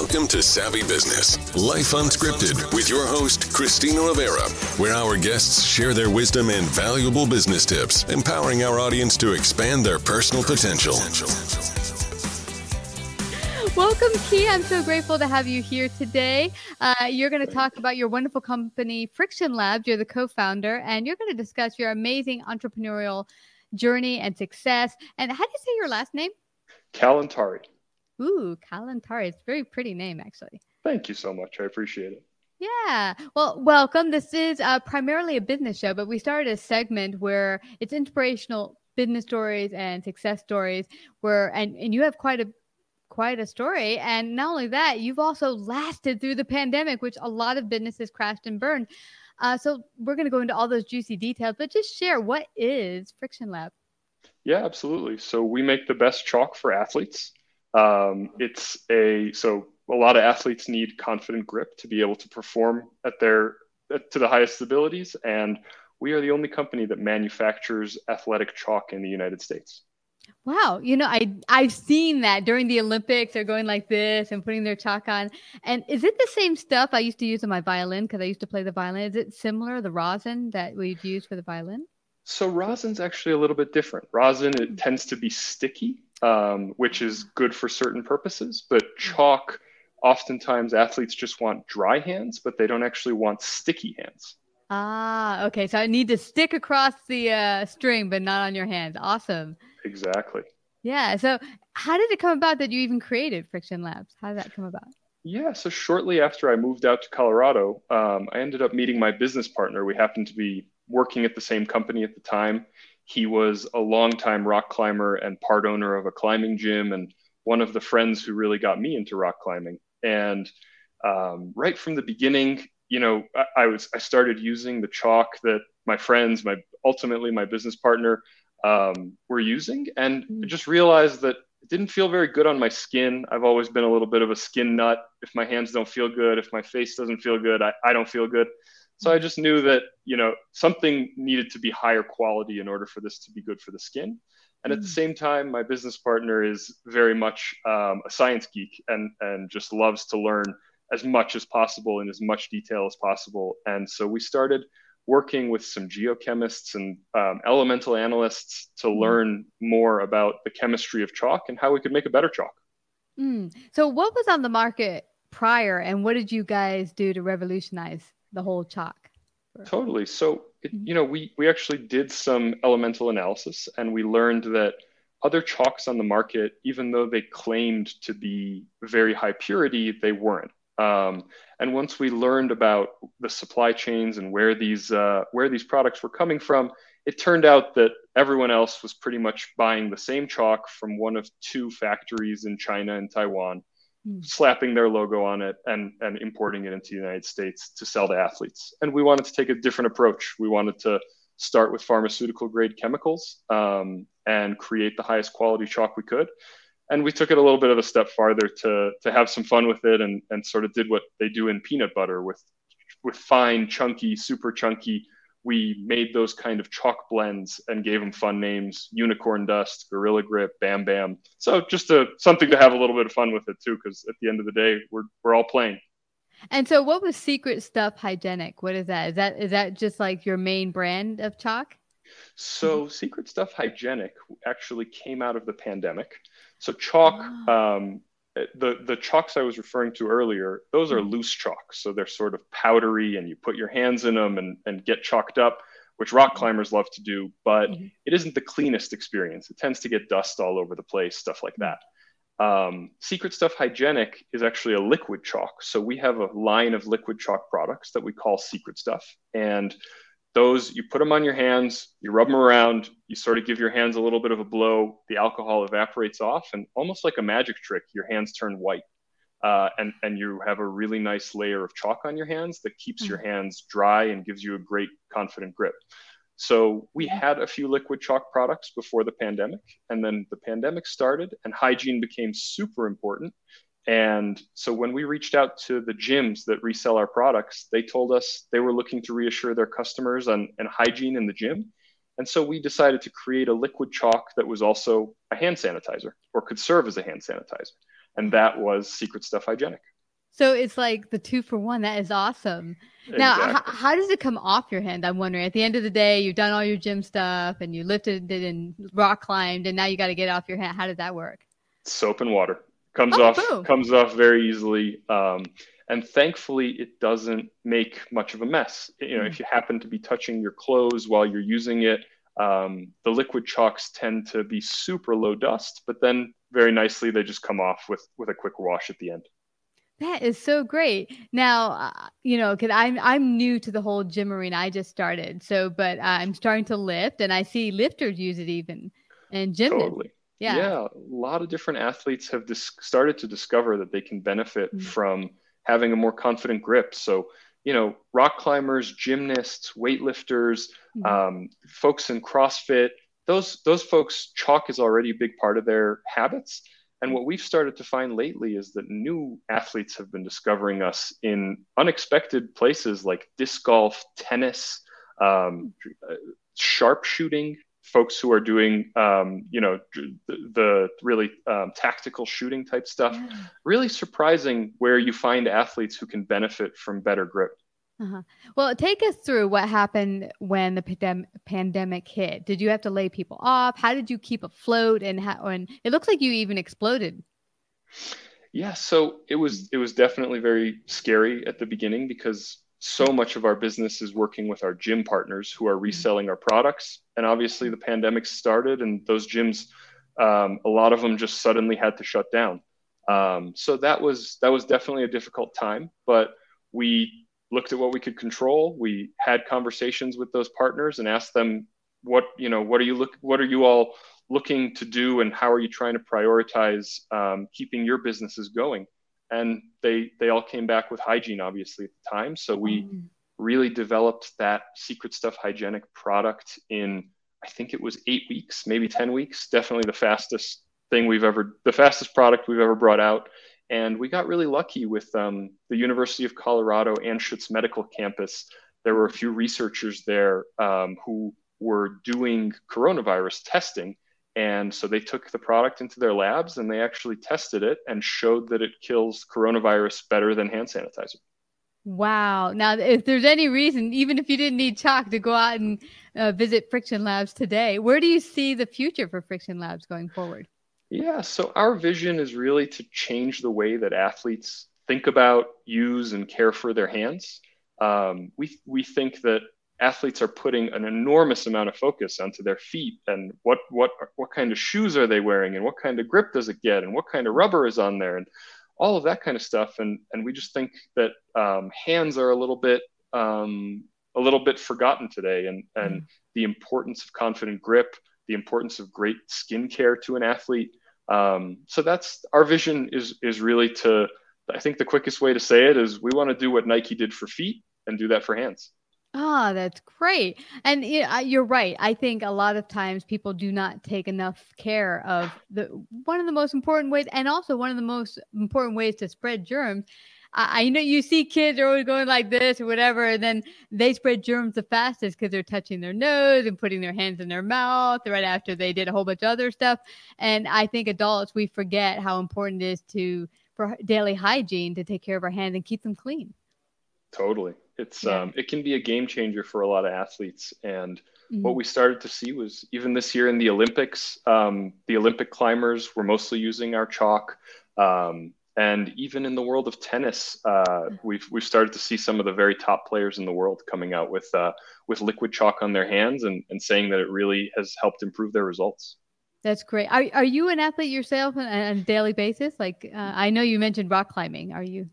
Welcome to Savvy Business, Life Unscripted, with your host, Christina Rivera, where our guests share their wisdom and valuable business tips, empowering our audience to expand their personal potential. Welcome, Key. I'm so grateful to have you here today. Uh, you're going to talk about your wonderful company, Friction Labs. You're the co founder, and you're going to discuss your amazing entrepreneurial journey and success. And how do you say your last name? Kalantari. Ooh, Kalantari. It's a very pretty name, actually. Thank you so much. I appreciate it. Yeah. Well, welcome. This is uh, primarily a business show, but we started a segment where it's inspirational business stories and success stories where and, and you have quite a quite a story and not only that you've also lasted through the pandemic which a lot of businesses crashed and burned uh, so we're going to go into all those juicy details but just share what is friction lab Yeah, absolutely. So we make the best chalk for athletes. Um, it's a so a lot of athletes need confident grip to be able to perform at their at, to the highest abilities, and we are the only company that manufactures athletic chalk in the United States. Wow, you know, I I've seen that during the Olympics. They're going like this and putting their chalk on. And is it the same stuff I used to use on my violin because I used to play the violin? Is it similar, the rosin that we'd use for the violin? So rosin's actually a little bit different. Rosin it tends to be sticky, um, which is good for certain purposes, but chalk, oftentimes athletes just want dry hands, but they don't actually want sticky hands. Ah, okay. So I need to stick across the uh, string, but not on your hands. Awesome. Exactly. Yeah. So how did it come about that you even created Friction Labs? How did that come about? Yeah, so shortly after I moved out to Colorado, um, I ended up meeting my business partner. We happened to be working at the same company at the time. He was a longtime rock climber and part owner of a climbing gym, and one of the friends who really got me into rock climbing. And um, right from the beginning, you know, I, I was I started using the chalk that my friends, my ultimately my business partner, um, were using, and I just realized that it didn't feel very good on my skin. I've always been a little bit of a skin nut. If my hands don't feel good, if my face doesn't feel good, I, I don't feel good. So I just knew that, you know, something needed to be higher quality in order for this to be good for the skin. And at the same time, my business partner is very much um, a science geek and, and just loves to learn as much as possible in as much detail as possible. And so we started working with some geochemists and um, elemental analysts to learn more about the chemistry of chalk and how we could make a better chalk. Mm. So what was on the market prior and what did you guys do to revolutionize the whole chalk? Totally. So, it, you know, we, we actually did some elemental analysis and we learned that other chalks on the market, even though they claimed to be very high purity, they weren't. Um, and once we learned about the supply chains and where these uh, where these products were coming from, it turned out that everyone else was pretty much buying the same chalk from one of two factories in China and Taiwan, Mm. slapping their logo on it and, and importing it into the United States to sell to athletes. And we wanted to take a different approach. We wanted to start with pharmaceutical grade chemicals um, and create the highest quality chalk we could. And we took it a little bit of a step farther to to have some fun with it and and sort of did what they do in peanut butter with with fine, chunky, super chunky. We made those kind of chalk blends and gave them fun names: Unicorn Dust, Gorilla Grip, Bam Bam. So just a, something to have a little bit of fun with it too, because at the end of the day, we're we're all playing. And so, what was Secret Stuff Hygienic? What is that? Is that is that just like your main brand of chalk? So, Secret Stuff Hygienic actually came out of the pandemic. So, chalk, oh. um, the the chalks I was referring to earlier, those are mm-hmm. loose chalks. So they're sort of powdery, and you put your hands in them and and get chalked up, which rock climbers love to do. But mm-hmm. it isn't the cleanest experience. It tends to get dust all over the place, stuff like that. Um, Secret Stuff Hygienic is actually a liquid chalk. So we have a line of liquid chalk products that we call Secret Stuff. And those, you put them on your hands, you rub them around, you sort of give your hands a little bit of a blow, the alcohol evaporates off, and almost like a magic trick, your hands turn white. Uh, and, and you have a really nice layer of chalk on your hands that keeps mm-hmm. your hands dry and gives you a great confident grip. So we had a few liquid chalk products before the pandemic, and then the pandemic started, and hygiene became super important. And so when we reached out to the gyms that resell our products, they told us they were looking to reassure their customers on, on hygiene in the gym. And so we decided to create a liquid chalk that was also a hand sanitizer or could serve as a hand sanitizer. And that was Secret Stuff Hygienic. So it's like the two for one. That is awesome. Now, exactly. h- how does it come off your hand? I'm wondering. At the end of the day, you've done all your gym stuff and you lifted it and rock climbed, and now you got to get off your hand. How did that work? Soap and water comes oh, off boom. comes off very easily. Um, and thankfully, it doesn't make much of a mess. You know, mm. if you happen to be touching your clothes while you're using it, um, the liquid chalks tend to be super low dust, but then very nicely they just come off with with a quick wash at the end. That is so great. Now, uh, you know, because I'm I'm new to the whole gym arena. I just started, so but uh, I'm starting to lift, and I see lifters use it even, and gym. Totally. Yeah. Yeah. A lot of different athletes have dis- started to discover that they can benefit mm-hmm. from having a more confident grip. So, you know, rock climbers, gymnasts, weightlifters, mm-hmm. um, folks in CrossFit, those those folks, chalk is already a big part of their habits. And what we've started to find lately is that new athletes have been discovering us in unexpected places like disc golf, tennis, um, sharpshooting. Folks who are doing, um, you know, the really um, tactical shooting type stuff. Yeah. Really surprising where you find athletes who can benefit from better grip. Uh-huh. Well, take us through what happened when the pandem- pandemic hit. Did you have to lay people off? How did you keep afloat? And how? And it looks like you even exploded. Yeah, so it was it was definitely very scary at the beginning because so much of our business is working with our gym partners who are mm-hmm. reselling our products, and obviously the pandemic started, and those gyms, um, a lot of them just suddenly had to shut down. Um, so that was that was definitely a difficult time, but we looked at what we could control. We had conversations with those partners and asked them, what you know, what are you look, what are you all looking to do, and how are you trying to prioritize um, keeping your businesses going? And they they all came back with hygiene, obviously at the time. So we mm. really developed that secret stuff hygienic product in I think it was eight weeks, maybe ten weeks. Definitely the fastest thing we've ever, the fastest product we've ever brought out. And we got really lucky with um, the University of Colorado Anschutz Medical Campus. There were a few researchers there um, who were doing coronavirus testing. And so they took the product into their labs and they actually tested it and showed that it kills coronavirus better than hand sanitizer. Wow. Now, if there's any reason, even if you didn't need chalk to go out and uh, visit Friction Labs today, where do you see the future for Friction Labs going forward? Yeah, so our vision is really to change the way that athletes think about, use, and care for their hands. Um, we, we think that athletes are putting an enormous amount of focus onto their feet and what, what, what kind of shoes are they wearing and what kind of grip does it get and what kind of rubber is on there and all of that kind of stuff. And, and we just think that um, hands are a little bit um, a little bit forgotten today and, and mm. the importance of confident grip, the importance of great skincare to an athlete. Um, so that's our vision is is really to. I think the quickest way to say it is we want to do what Nike did for feet and do that for hands. Ah, oh, that's great. And you're right. I think a lot of times people do not take enough care of the one of the most important ways, and also one of the most important ways to spread germs. I, I know you see kids are always going like this or whatever, and then they spread germs the fastest because they're touching their nose and putting their hands in their mouth right after they did a whole bunch of other stuff. And I think adults we forget how important it is to for daily hygiene to take care of our hands and keep them clean. Totally. It's yeah. um, it can be a game changer for a lot of athletes. And mm-hmm. what we started to see was even this year in the Olympics, um, the Olympic climbers were mostly using our chalk. Um, and even in the world of tennis, uh, we've we've started to see some of the very top players in the world coming out with uh, with liquid chalk on their hands and, and saying that it really has helped improve their results. That's great. Are are you an athlete yourself on, on a daily basis? Like uh, I know you mentioned rock climbing. Are you?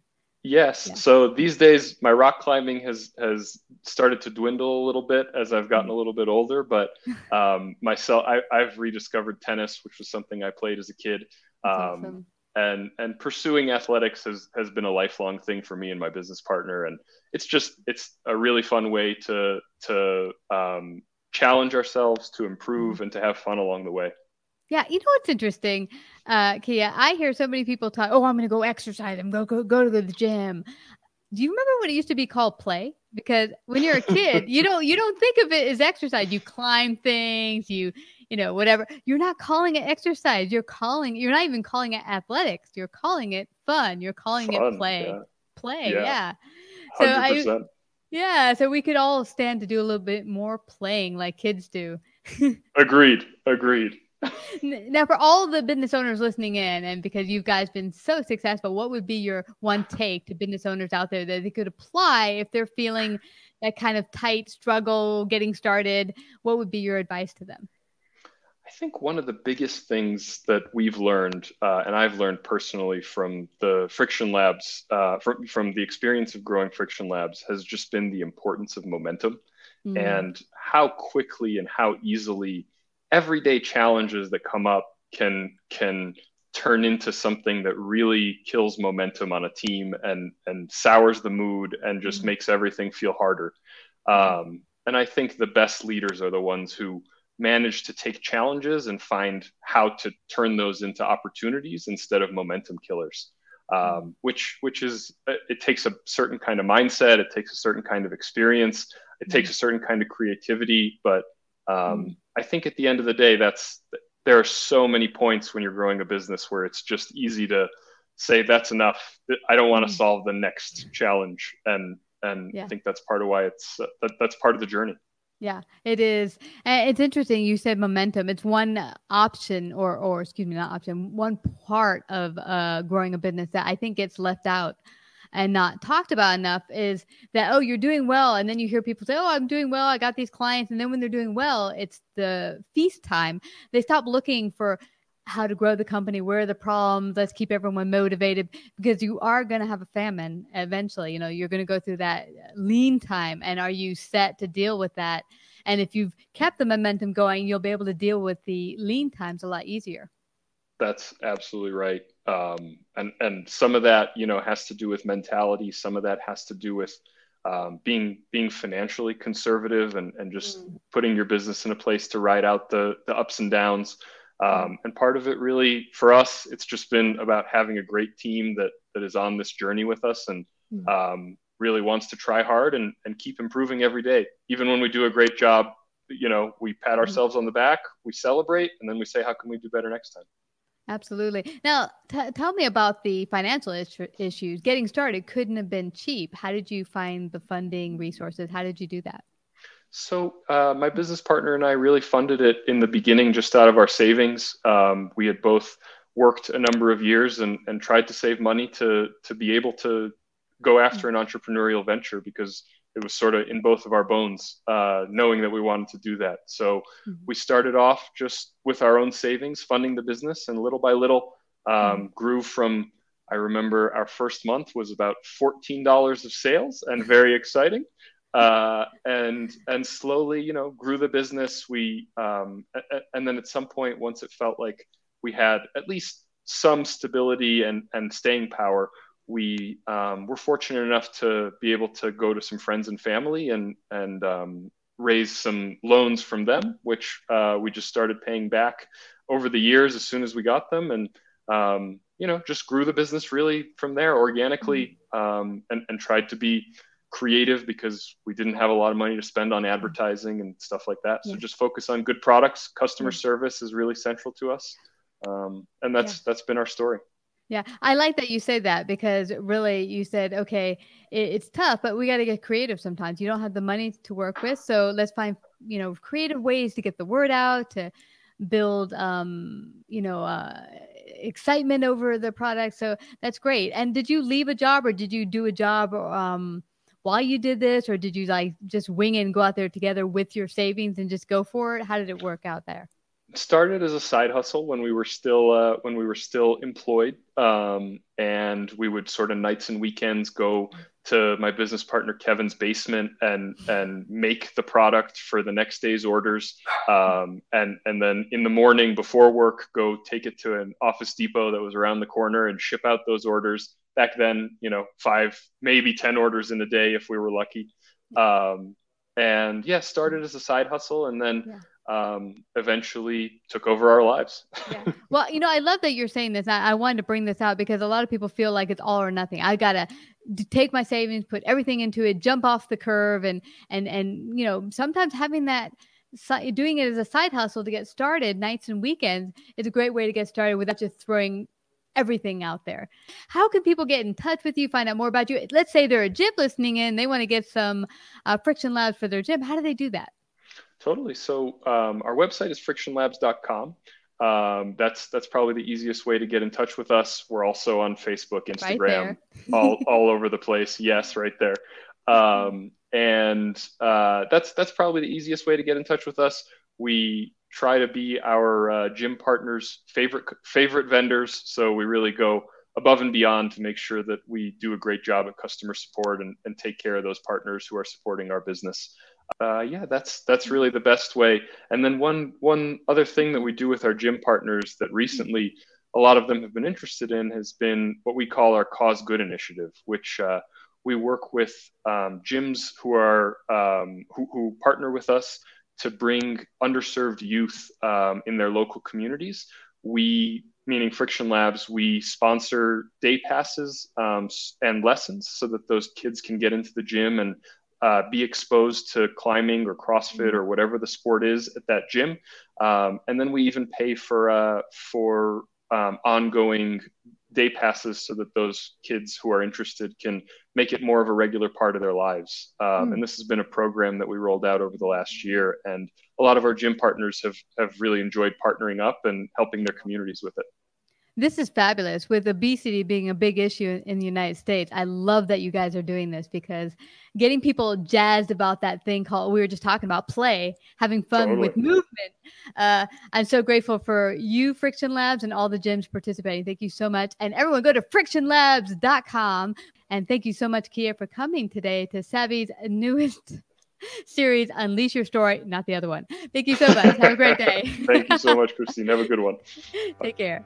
Yes. Yeah. So these days, my rock climbing has has started to dwindle a little bit as I've gotten a little bit older. But um, myself, I, have rediscovered tennis, which was something I played as a kid. Um, awesome. And and pursuing athletics has has been a lifelong thing for me and my business partner. And it's just it's a really fun way to to um, challenge ourselves, to improve, mm-hmm. and to have fun along the way. Yeah, you know what's interesting, uh, Keah? I hear so many people talk. Oh, I'm going to go exercise. I'm going to go go to the gym. Do you remember when it used to be called play? Because when you're a kid, you don't you don't think of it as exercise. You climb things, you you know whatever. You're not calling it exercise. You're calling. You're not even calling it athletics. You're calling it fun. You're calling fun, it play. Yeah. Play, yeah. yeah. So 100%. I yeah, so we could all stand to do a little bit more playing like kids do. agreed. Agreed now for all the business owners listening in and because you guys been so successful what would be your one take to business owners out there that they could apply if they're feeling that kind of tight struggle getting started what would be your advice to them i think one of the biggest things that we've learned uh, and i've learned personally from the friction labs uh, from, from the experience of growing friction labs has just been the importance of momentum mm-hmm. and how quickly and how easily everyday challenges that come up can can turn into something that really kills momentum on a team and and sours the mood and just mm-hmm. makes everything feel harder. Um, and I think the best leaders are the ones who manage to take challenges and find how to turn those into opportunities instead of momentum killers. Um, mm-hmm. which which is it takes a certain kind of mindset, it takes a certain kind of experience, it mm-hmm. takes a certain kind of creativity, but um, mm-hmm. I think at the end of the day, that's there are so many points when you're growing a business where it's just easy to say that's enough. I don't want to mm-hmm. solve the next challenge, and and yeah. I think that's part of why it's uh, that, that's part of the journey. Yeah, it is. It's interesting. You said momentum. It's one option, or or excuse me, not option. One part of uh, growing a business that I think gets left out and not talked about enough is that oh you're doing well. And then you hear people say oh i'm doing well. I got these clients. And then when they're doing well it's the feast time. They stop looking for how to grow the company where are the problems let's keep everyone motivated because you are going to have a famine eventually. You know you're going to go through that lean time. And are you set to deal with that? And if you've kept the momentum going you'll be able to deal with the lean times a lot easier. That's absolutely right um, and and some of that you know has to do with mentality some of that has to do with um, being being financially conservative and, and just mm. putting your business in a place to ride out the the ups and downs um, and part of it really for us it's just been about having a great team that that is on this journey with us and mm. um, really wants to try hard and, and keep improving every day even when we do a great job you know we pat mm. ourselves on the back we celebrate and then we say how can we do better next time Absolutely. Now, t- tell me about the financial is- issues. Getting started couldn't have been cheap. How did you find the funding resources? How did you do that? So, uh, my business partner and I really funded it in the beginning just out of our savings. Um, we had both worked a number of years and, and tried to save money to, to be able to go after an entrepreneurial venture because it was sort of in both of our bones, uh, knowing that we wanted to do that. So mm-hmm. we started off just with our own savings, funding the business, and little by little um, mm-hmm. grew from. I remember our first month was about fourteen dollars of sales, and very exciting. Uh, and and slowly, you know, grew the business. We um, and then at some point, once it felt like we had at least some stability and and staying power, we um, were fortunate enough to be able to go to some friends and family and and um, raise some loans from them, which uh, we just started paying back over the years as soon as we got them, and um, you know just grew the business really from there organically, um, and and tried to be creative because we didn't have a lot of money to spend on advertising and stuff like that. So yeah. just focus on good products. Customer yeah. service is really central to us, um, and that's yeah. that's been our story. Yeah, I like that you said that because really you said, okay, it, it's tough, but we got to get creative sometimes. You don't have the money to work with. So let's find, you know, creative ways to get the word out, to build, um, you know, uh, excitement over the product. So that's great. And did you leave a job or did you do a job um, while you did this or did you like just wing it and go out there together with your savings and just go for it? How did it work out there? Started as a side hustle when we were still uh, when we were still employed, um, and we would sort of nights and weekends go to my business partner Kevin's basement and and make the product for the next day's orders, um, and and then in the morning before work go take it to an Office Depot that was around the corner and ship out those orders. Back then, you know, five maybe ten orders in a day if we were lucky. Um, and yeah, started as a side hustle, and then. Yeah um, eventually took over our lives. yeah. Well, you know, I love that you're saying this. I, I, wanted to bring this out because a lot of people feel like it's all or nothing. I gotta take my savings, put everything into it, jump off the curve, and and and you know, sometimes having that doing it as a side hustle to get started nights and weekends is a great way to get started without just throwing everything out there. How can people get in touch with you, find out more about you? Let's say they're a gym listening in, they want to get some uh, friction labs for their gym. How do they do that? Totally. So um, our website is frictionlabs.com. Um, that's that's probably the easiest way to get in touch with us. We're also on Facebook, Instagram, right all all over the place. Yes, right there. Um, and uh, that's that's probably the easiest way to get in touch with us. We try to be our uh, gym partners' favorite favorite vendors, so we really go above and beyond to make sure that we do a great job at customer support and, and take care of those partners who are supporting our business uh, yeah, that's that's really the best way. And then one one other thing that we do with our gym partners that recently a lot of them have been interested in has been what we call our cause good initiative, which uh, we work with um, gyms who are um, who, who, partner with us to bring underserved youth um, in their local communities. We meaning Friction Labs, we sponsor day passes um, and lessons so that those kids can get into the gym and uh, be exposed to climbing or CrossFit or whatever the sport is at that gym. Um, and then we even pay for uh, for um, ongoing day passes so that those kids who are interested can make it more of a regular part of their lives. Um, mm. And this has been a program that we rolled out over the last year, and a lot of our gym partners have have really enjoyed partnering up and helping their communities with it. This is fabulous. With obesity being a big issue in the United States, I love that you guys are doing this because getting people jazzed about that thing called we were just talking about play, having fun totally. with movement. Uh, I'm so grateful for you, Friction Labs, and all the gyms participating. Thank you so much. And everyone, go to frictionlabs.com. And thank you so much, Keah, for coming today to Savvy's newest series, Unleash Your Story, not the other one. Thank you so much. Have a great day. thank you so much, Christine. Have a good one. Take care.